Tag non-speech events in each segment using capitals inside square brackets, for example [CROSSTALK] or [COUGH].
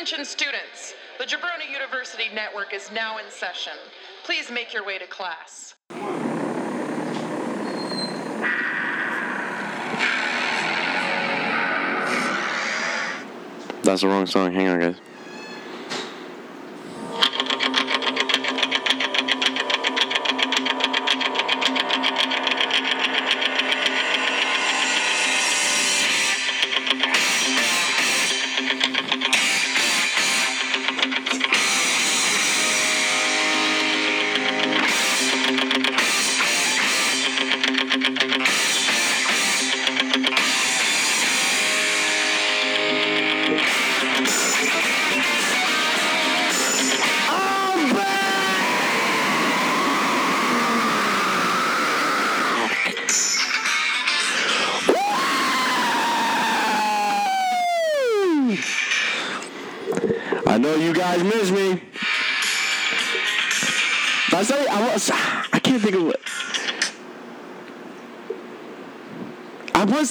Attention students, the Jabroni University Network is now in session. Please make your way to class. That's the wrong song. Hang on, guys.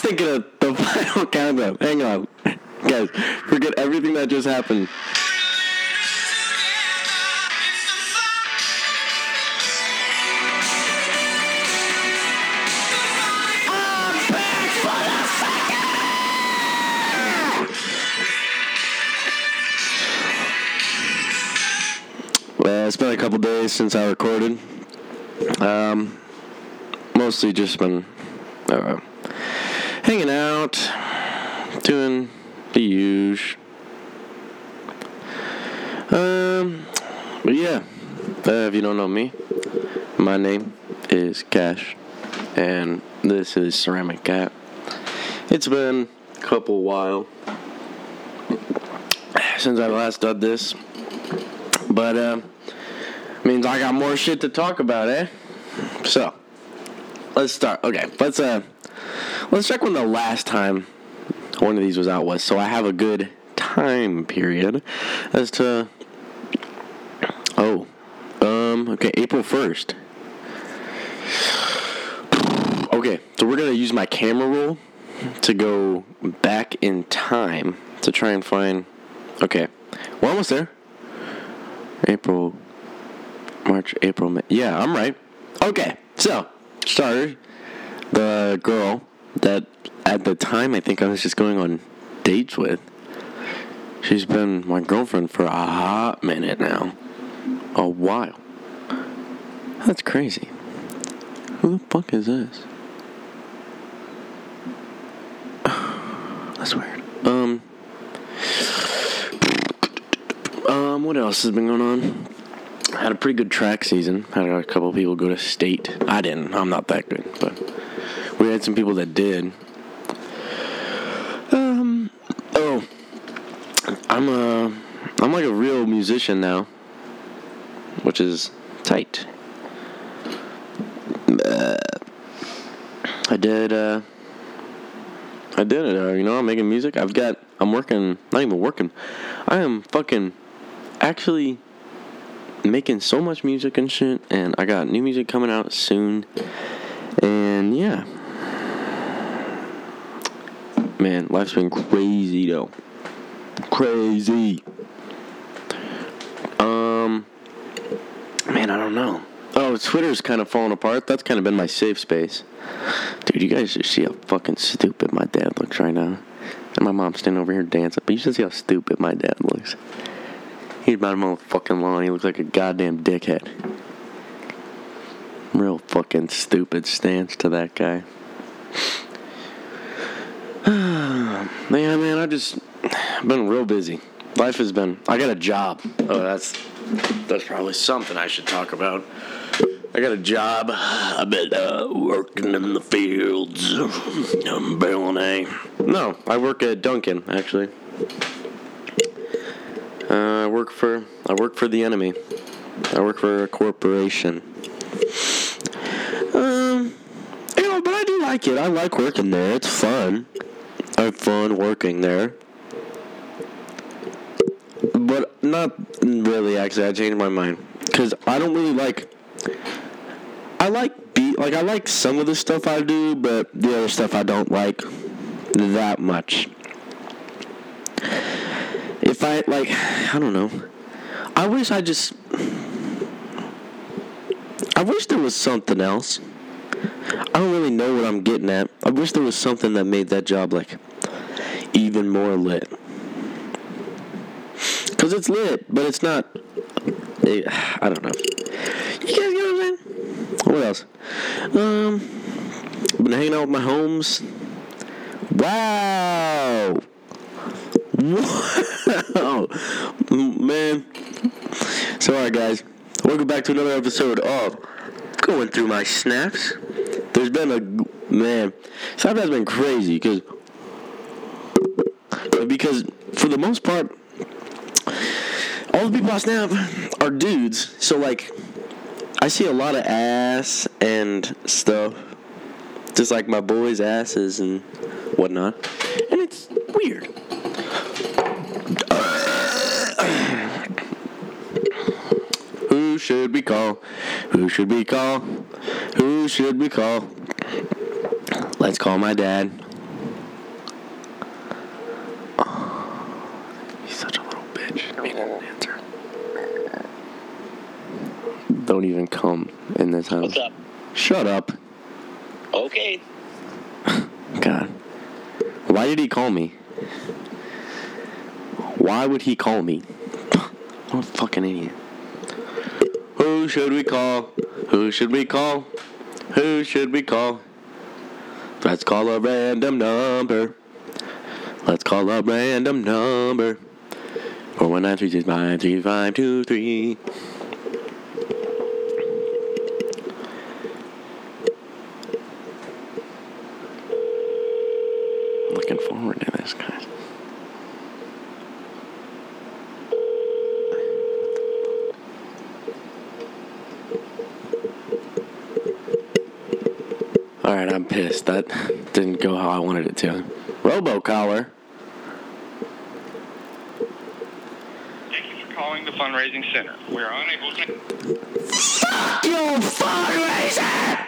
Thinking of the [LAUGHS] final countdown. Hang on, guys. Forget everything that just happened. Well, it's been a couple days since I recorded. Um, mostly just been uh, hanging out, doing the usual. Um, but yeah, uh, if you don't know me, my name is Cash, and this is Ceramic Cat. It's been a couple while since I last did this. But uh, means I got more shit to talk about, eh? So let's start. Okay, let's uh, let's check when the last time one of these was out was, so I have a good time period as to. Oh, um, okay, April first. Okay, so we're gonna use my camera roll to go back in time to try and find. Okay, we're almost there. April, March, April, May. Yeah, I'm right. Okay, so started the girl that at the time I think I was just going on dates with. She's been my girlfriend for a hot minute now. A while. That's crazy. Who the fuck is this? [SIGHS] That's weird. Um. Um, what else has been going on? Had a pretty good track season. Had a couple people go to state. I didn't. I'm not that good, but we had some people that did. Um. Oh. I'm a. I'm like a real musician now, which is tight. Uh, I did. Uh, I did it. Uh, you know, I'm making music. I've got. I'm working. Not even working. I am fucking actually making so much music and shit, and I got new music coming out soon. And yeah, man, life's been crazy though. Crazy. Um, man, I don't know. Oh, Twitter's kind of falling apart. That's kind of been my safe space. Dude, you guys should see how fucking stupid my dad looks right now. And my mom's standing over here dancing. But you should see how stupid my dad looks. He's about a motherfucking lawn. He looks like a goddamn dickhead. Real fucking stupid stance to that guy. Man, man, I just [SIGHS] been real busy. Life has been. I got a job. Oh, that's that's probably something I should talk about. I got a job. I've been uh, working in the fields. I'm baling A. No, I work at Dunkin' actually. Uh, I work for I work for the enemy. I work for a corporation. Um, you know, but I do like it. I like working there. It's fun. I have fun working there. But not really. Actually, I changed my mind because I don't really like. I like beat like I like some of the stuff I do, but the other stuff I don't like that much. If I like, I don't know. I wish I just. I wish there was something else. I don't really know what I'm getting at. I wish there was something that made that job like even more lit. Cause it's lit, but it's not. It, I don't know. You guys get what I'm saying? What else? Um, been hanging out with my homes. Wow. Wow. [LAUGHS] Man. So, alright, guys. Welcome back to another episode of Going Through My Snaps. There's been a. Man. Snap has been crazy because. Because, for the most part, all the people I snap are dudes. So, like, I see a lot of ass and stuff. Just like my boys' asses and whatnot. And it's weird. Who should we call? Who should we call? Who should we call? Let's call my dad. don't even come in this house. What's up? Shut up. Okay. [LAUGHS] God. Why did he call me? Why would he call me? [LAUGHS] What a fucking idiot. Who should we call? Who should we call? Who should we call? Let's call a random number. Let's call a random number. 419 pissed. That didn't go how I wanted it to. Robocaller. Thank you for calling the fundraising center. We are unable to. Fuck you, fundraiser!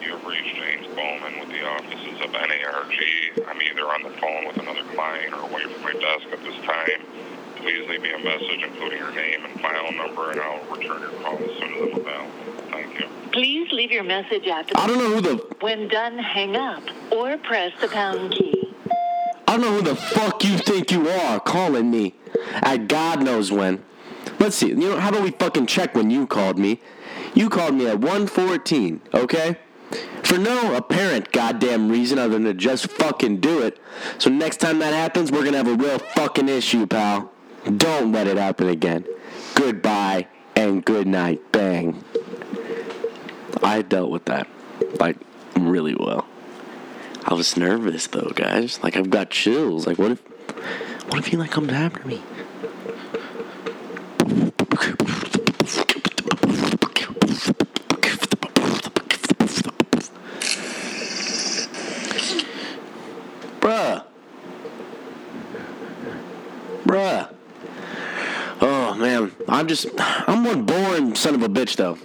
You have reached James Bowman with the offices of NARG. I'm either on the phone with another client or away from my desk at this time. Please leave me a message including your name and file number, and I'll return your call as soon as I'm available. Thank you. Please leave your message after I don't know who the when done hang up or press the pound key. I don't know who the fuck you think you are calling me at God knows when. Let's see. You know, how about we fucking check when you called me? You called me at 114, okay? For no apparent goddamn reason other than to just fucking do it. So next time that happens, we're gonna have a real fucking issue, pal. Don't let it happen again. Goodbye and good night. Bang. I dealt with that like really well. I was nervous though, guys. Like I've got chills. Like what if what if he like comes after me? Bruh. Bruh. Oh man. I'm just I'm one boring son of a bitch though.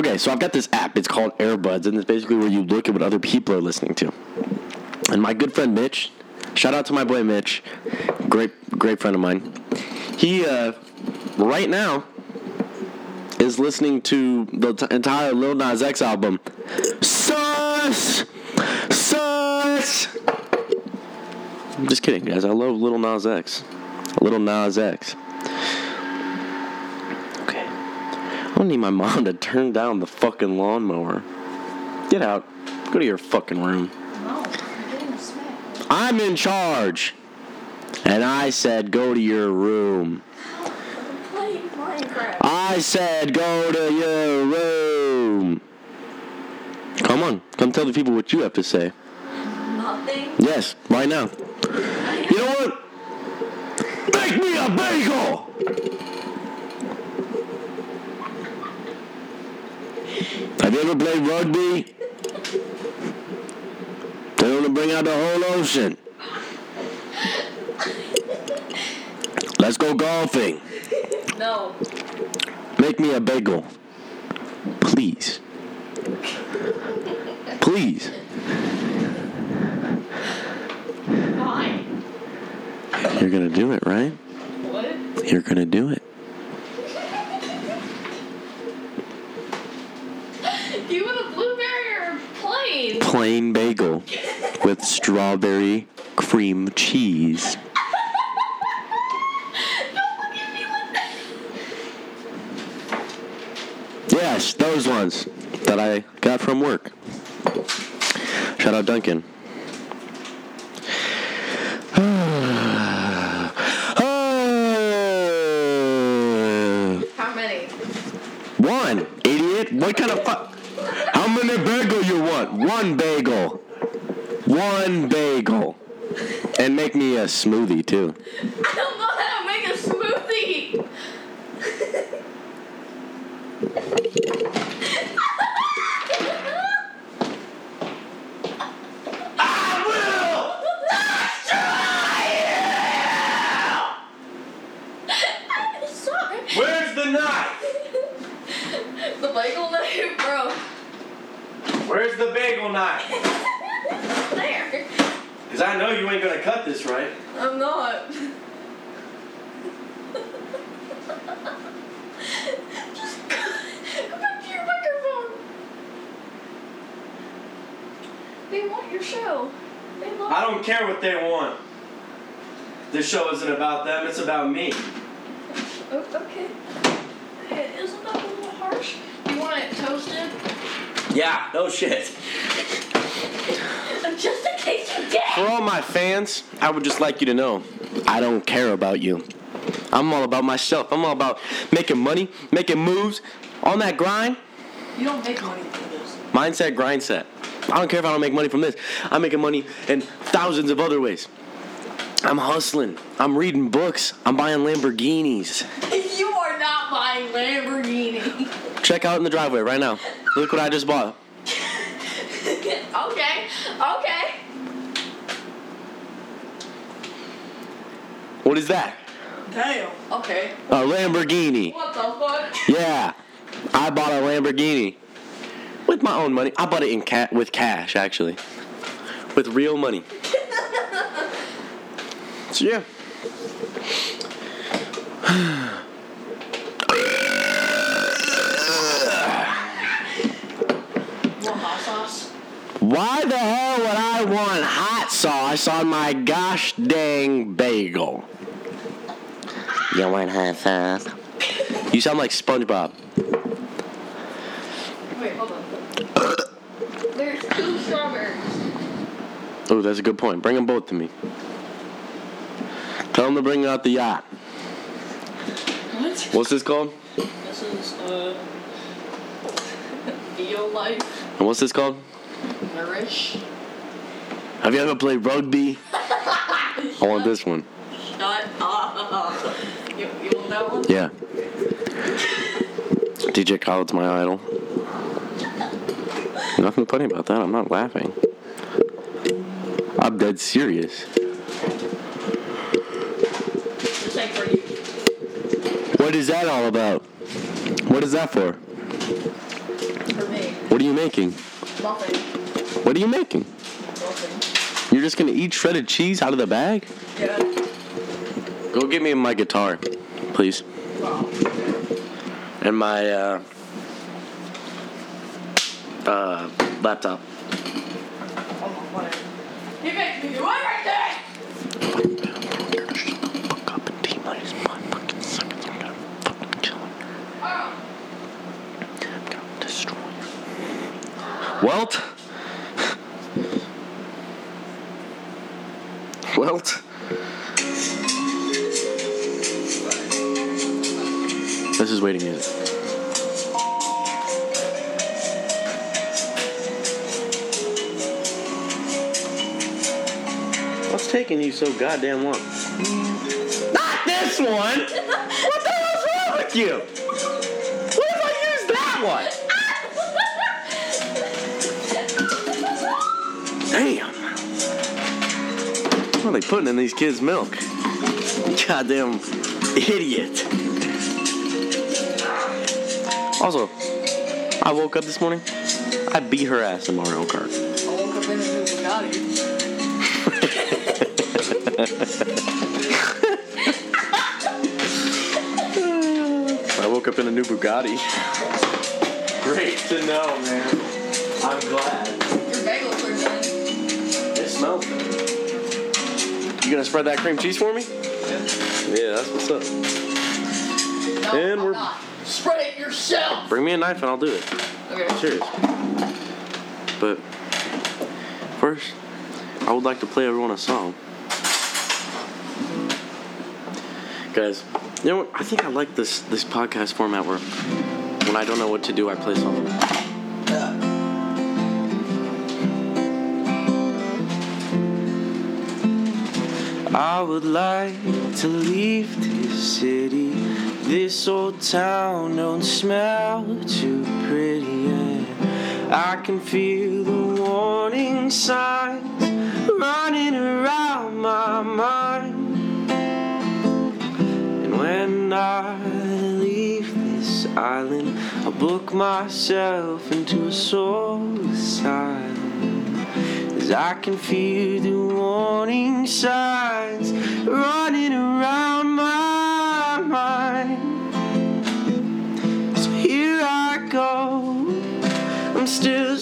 Okay, so I've got this app. It's called Airbuds, and it's basically where you look at what other people are listening to. And my good friend Mitch, shout out to my boy Mitch, great great friend of mine. He uh, right now is listening to the t- entire Lil Nas X album. Sus, sus. I'm just kidding, guys. I love Little Nas X. Little Nas X. Okay. I don't need my [LAUGHS] mom to turn down the fucking lawnmower. Get out. Go to your fucking room. No, I'm getting smacked. I'm in charge. And I said, go to your room. I said, go to your room. Come on. Come tell the people what you have to say. Nothing. Yes, right now. You know what? Make me a bagel! Ever played rugby? They want to bring out the whole ocean. Let's go golfing. No. Make me a bagel. Please. Please. Fine. You're going to do it, right? What? You're going to do it. Plain? Bagel with strawberry cream cheese. Don't look at me like that. Yes, those ones that I got from work. Shout out Dunkin'. [SIGHS] How many? One, idiot. What kind of fuck? How many bagel you want? One bagel. One bagel. And make me a smoothie too. I don't know how to make a smoothie. Sorry. Where's the knife? The bagel knife, bro. Where's the bagel knife? Because I know you ain't gonna cut this right. I'm not. Just go back to your microphone. They want your show. They love I don't care what they want. This show isn't about them, it's about me. Oh, okay. Hey, isn't that a little harsh? You want it toasted? Yeah, no shit. [LAUGHS] Just in case you did. For all my fans, I would just like you to know I don't care about you. I'm all about myself. I'm all about making money, making moves on that grind. You don't make money from this. Mindset, grind set. I don't care if I don't make money from this. I'm making money in thousands of other ways. I'm hustling. I'm reading books. I'm buying Lamborghinis. You are not buying Lamborghini. Check out in the driveway right now. Look what I just bought. okay, okay. What is that? Damn. Okay. A Lamborghini. What the fuck? Yeah, I bought a Lamborghini with my own money. I bought it in ca- with cash, actually, with real money. [LAUGHS] so yeah. Want hot sauce? Why the hell would I want hot sauce on my gosh dang bagel? You want hot sauce? You sound like SpongeBob. Wait, hold on. There's two strawberries. Oh, that's a good point. Bring them both to me. Tell them to bring out the yacht. What? What's this called? This is uh, [LAUGHS] Bio Life And what's this called? Nourish. Have you ever played rugby? I want this one. Shut up. You, you want that one? Yeah. DJ Khaled's my idol. Nothing funny about that. I'm not laughing. I'm dead serious. This ain't for you. What is that all about? What is that for? For me. What are you making? Nothing. What are you making? Nothing. You're just gonna eat shredded cheese out of the bag? Yeah. Go get me my guitar, please. Wow. And my uh, uh, laptop. Oh, whatever. You make me do everything! Fuck This is waiting music. What's taking you so goddamn long? Not this one! What the hell's wrong with you? What if I use that one? Damn. What are they putting in these kids' milk? Goddamn Idiot. Also, I woke up this morning. I beat her ass in Mario Kart. I woke up in a new Bugatti. I woke up in a new Bugatti. Great to know, man. I'm glad. Your bagels are done. It smells good. You gonna spread that cream cheese for me? Yeah, yeah that's what's up. No, And I'm we're- not. Spread it yourself. Bring me a knife and I'll do it. Okay. Cheers. But first, I would like to play everyone a song. Guys, you know what? I think I like this this podcast format where when I don't know what to do, I play something. I would like to leave this city. This old town don't smell too pretty. And I can feel the warning signs running around my mind. And when I leave this island, I'll book myself into a soul asylum. As I can feel the warning signs running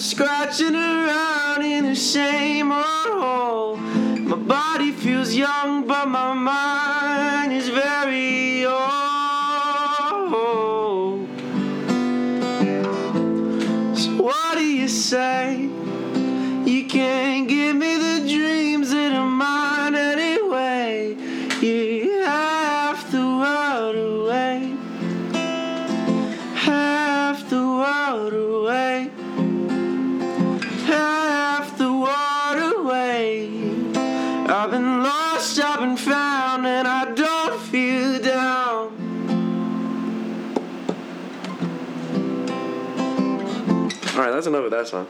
scratching around in the same old hole. My body feels young, but my mind is very Alright, that's enough of that song.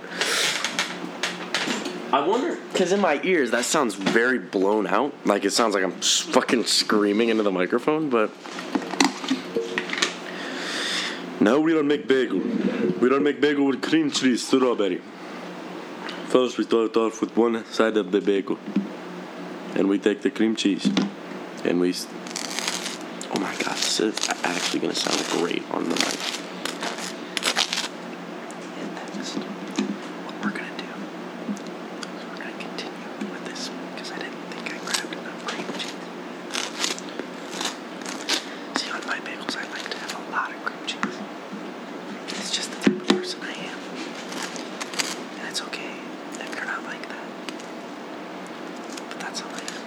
I wonder, because in my ears that sounds very blown out. Like it sounds like I'm s- fucking screaming into the microphone, but. No, we don't make bagel. We don't make bagel with cream cheese, strawberry. First, we start off with one side of the bagel. And we take the cream cheese. And we. s- Oh my god, this is actually gonna sound great on the mic. And next, what we're gonna do is we're gonna continue with this because I didn't think I grabbed enough cream cheese. See, on my bagels, I like to have a lot of cream cheese. It's just the type of person I am. And it's okay if you're not like that. But that's how I am.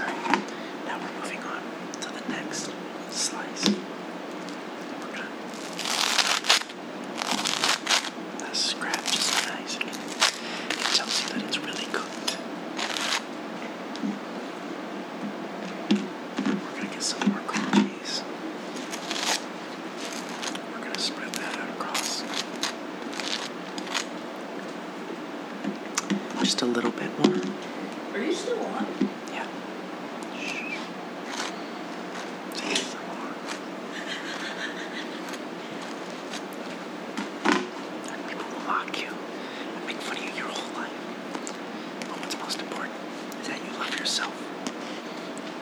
Alright, now we're moving on to the next slice. We're gonna. That scratch is nice. It, it tells you that it's really cooked. We're gonna get some more cream cheese. We're gonna spread that out across. Just a little bit more. Are you still on? Yeah. Shh. Say some more. And people will mock you and make fun of you your whole life. But what's most important is that you love yourself.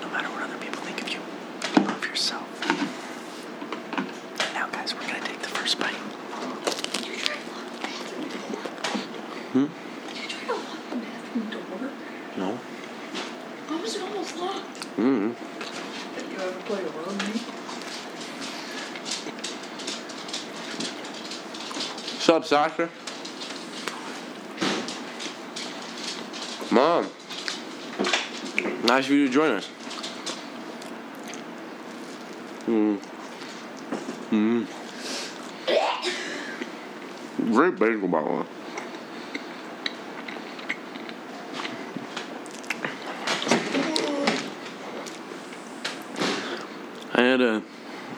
No matter what other people think of you, you love yourself. Now, guys, we're gonna take the first bite. Did you try to lock the bathroom door? Hmm? Did you try to lock the bathroom door? No. Why was it almost locked? Mm. Did you ever play a roommate? Sasha? Mom. Nice of you to join us. Hmm. Hmm. Great bagel, by the way. I had a.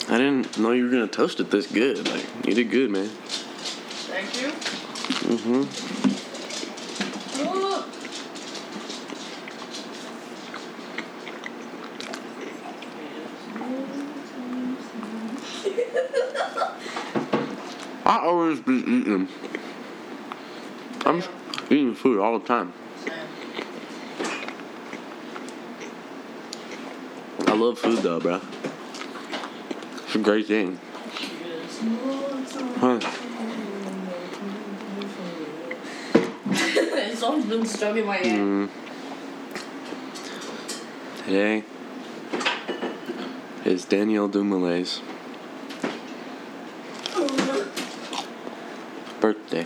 I didn't know you were gonna toast it this good. Like you did good, man. Thank you. Mm-hmm. Oh. I always be eating. I'm eating food all the time. I love food though, bro. It's a great thing. Huh. That song's been stuck in my head. Mm. Today is Danielle Dumoulins' birthday.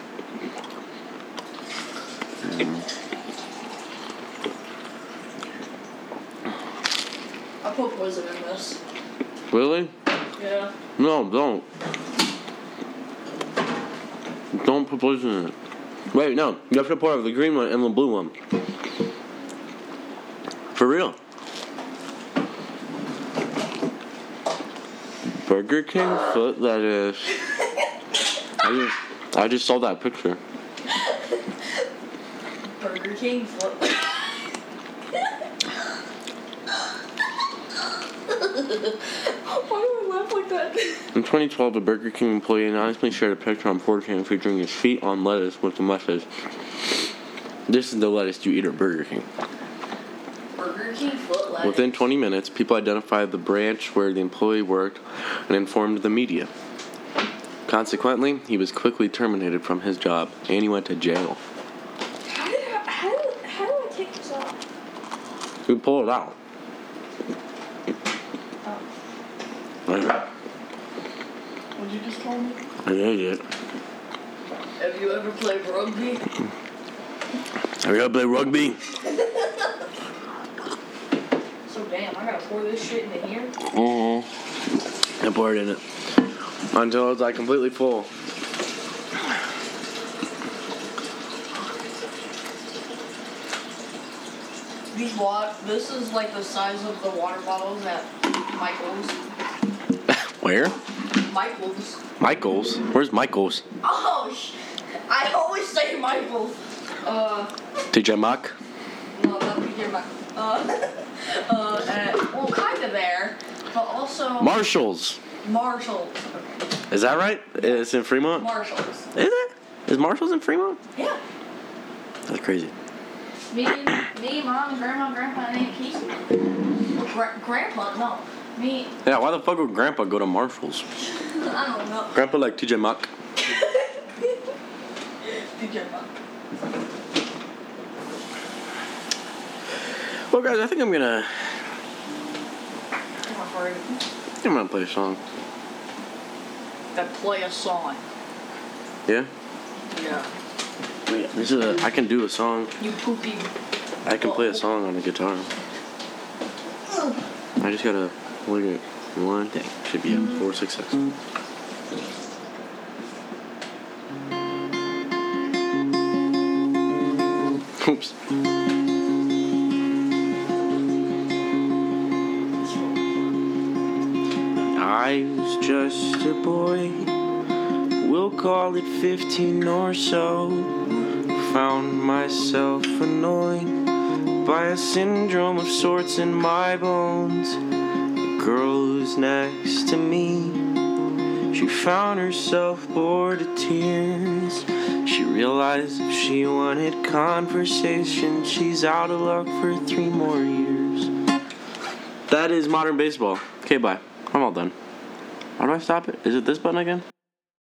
I put poison in this. Really? Yeah. No, don't. Don't put poison in it. Wait, no. You have to pour out the green one and the blue one. For real. Burger King foot that is. [LAUGHS] I just, I just saw that picture. Burger King foot. [LAUGHS] Why do I laugh like [LAUGHS] that? In 2012, a Burger King employee anonymously shared a picture on 4chan featuring his feet on lettuce with the message, This is the lettuce you eat at Burger King. Burger King foot lettuce. Within 20 minutes, people identified the branch where the employee worked and informed the media. Consequently, he was quickly terminated from his job and he went to jail. How did I, how do how do I take this off? You pull it out. Oh, I what'd you just call me? did it. Have you ever played rugby? Have you ever played rugby? [LAUGHS] So damn, I gotta pour this shit into here. Mm-hmm. I poured in it until it's like completely full. These wa- this is like the size of the water bottles at Michael's. Where? Michael's. Michael's. Where's Michael's? Oh, sh- I always say Michael's. Uh, TJ Maxx. no, not be here, [LAUGHS] Uh, uh, at, well, kind of there, but also Marshall's. Marshall's. Is that right? It's in Fremont? Marshalls. Is it? Is Marshall's in Fremont? Yeah. That's crazy. Me, me, mom, grandma, grandpa, and Aunt Casey. Gra- grandpa, no. Me, Yeah, why the fuck would Grandpa go to Marshall's? [LAUGHS] I don't know. Grandpa like TJ Maxx. [LAUGHS] DJ Buck. Well, guys, I think I'm gonna. Come on, Corey. I'm gonna play a song. That play a song. Yeah. Yeah. This is a. I can do a song. You poopy. I can play a song on the guitar. I just gotta look at one thing. Should be a mm-hmm. four six six. Mm-hmm. Oops. I was just a boy. We'll call it 15 or so. Found myself annoyed by a syndrome of sorts in my bones. Girl who's next to me, she found herself bored to tears. She realized if she wanted conversation, she's out of luck for three more years. That is Modern Baseball. Okay, bye. I'm all done. How do I stop it? Is it this button again?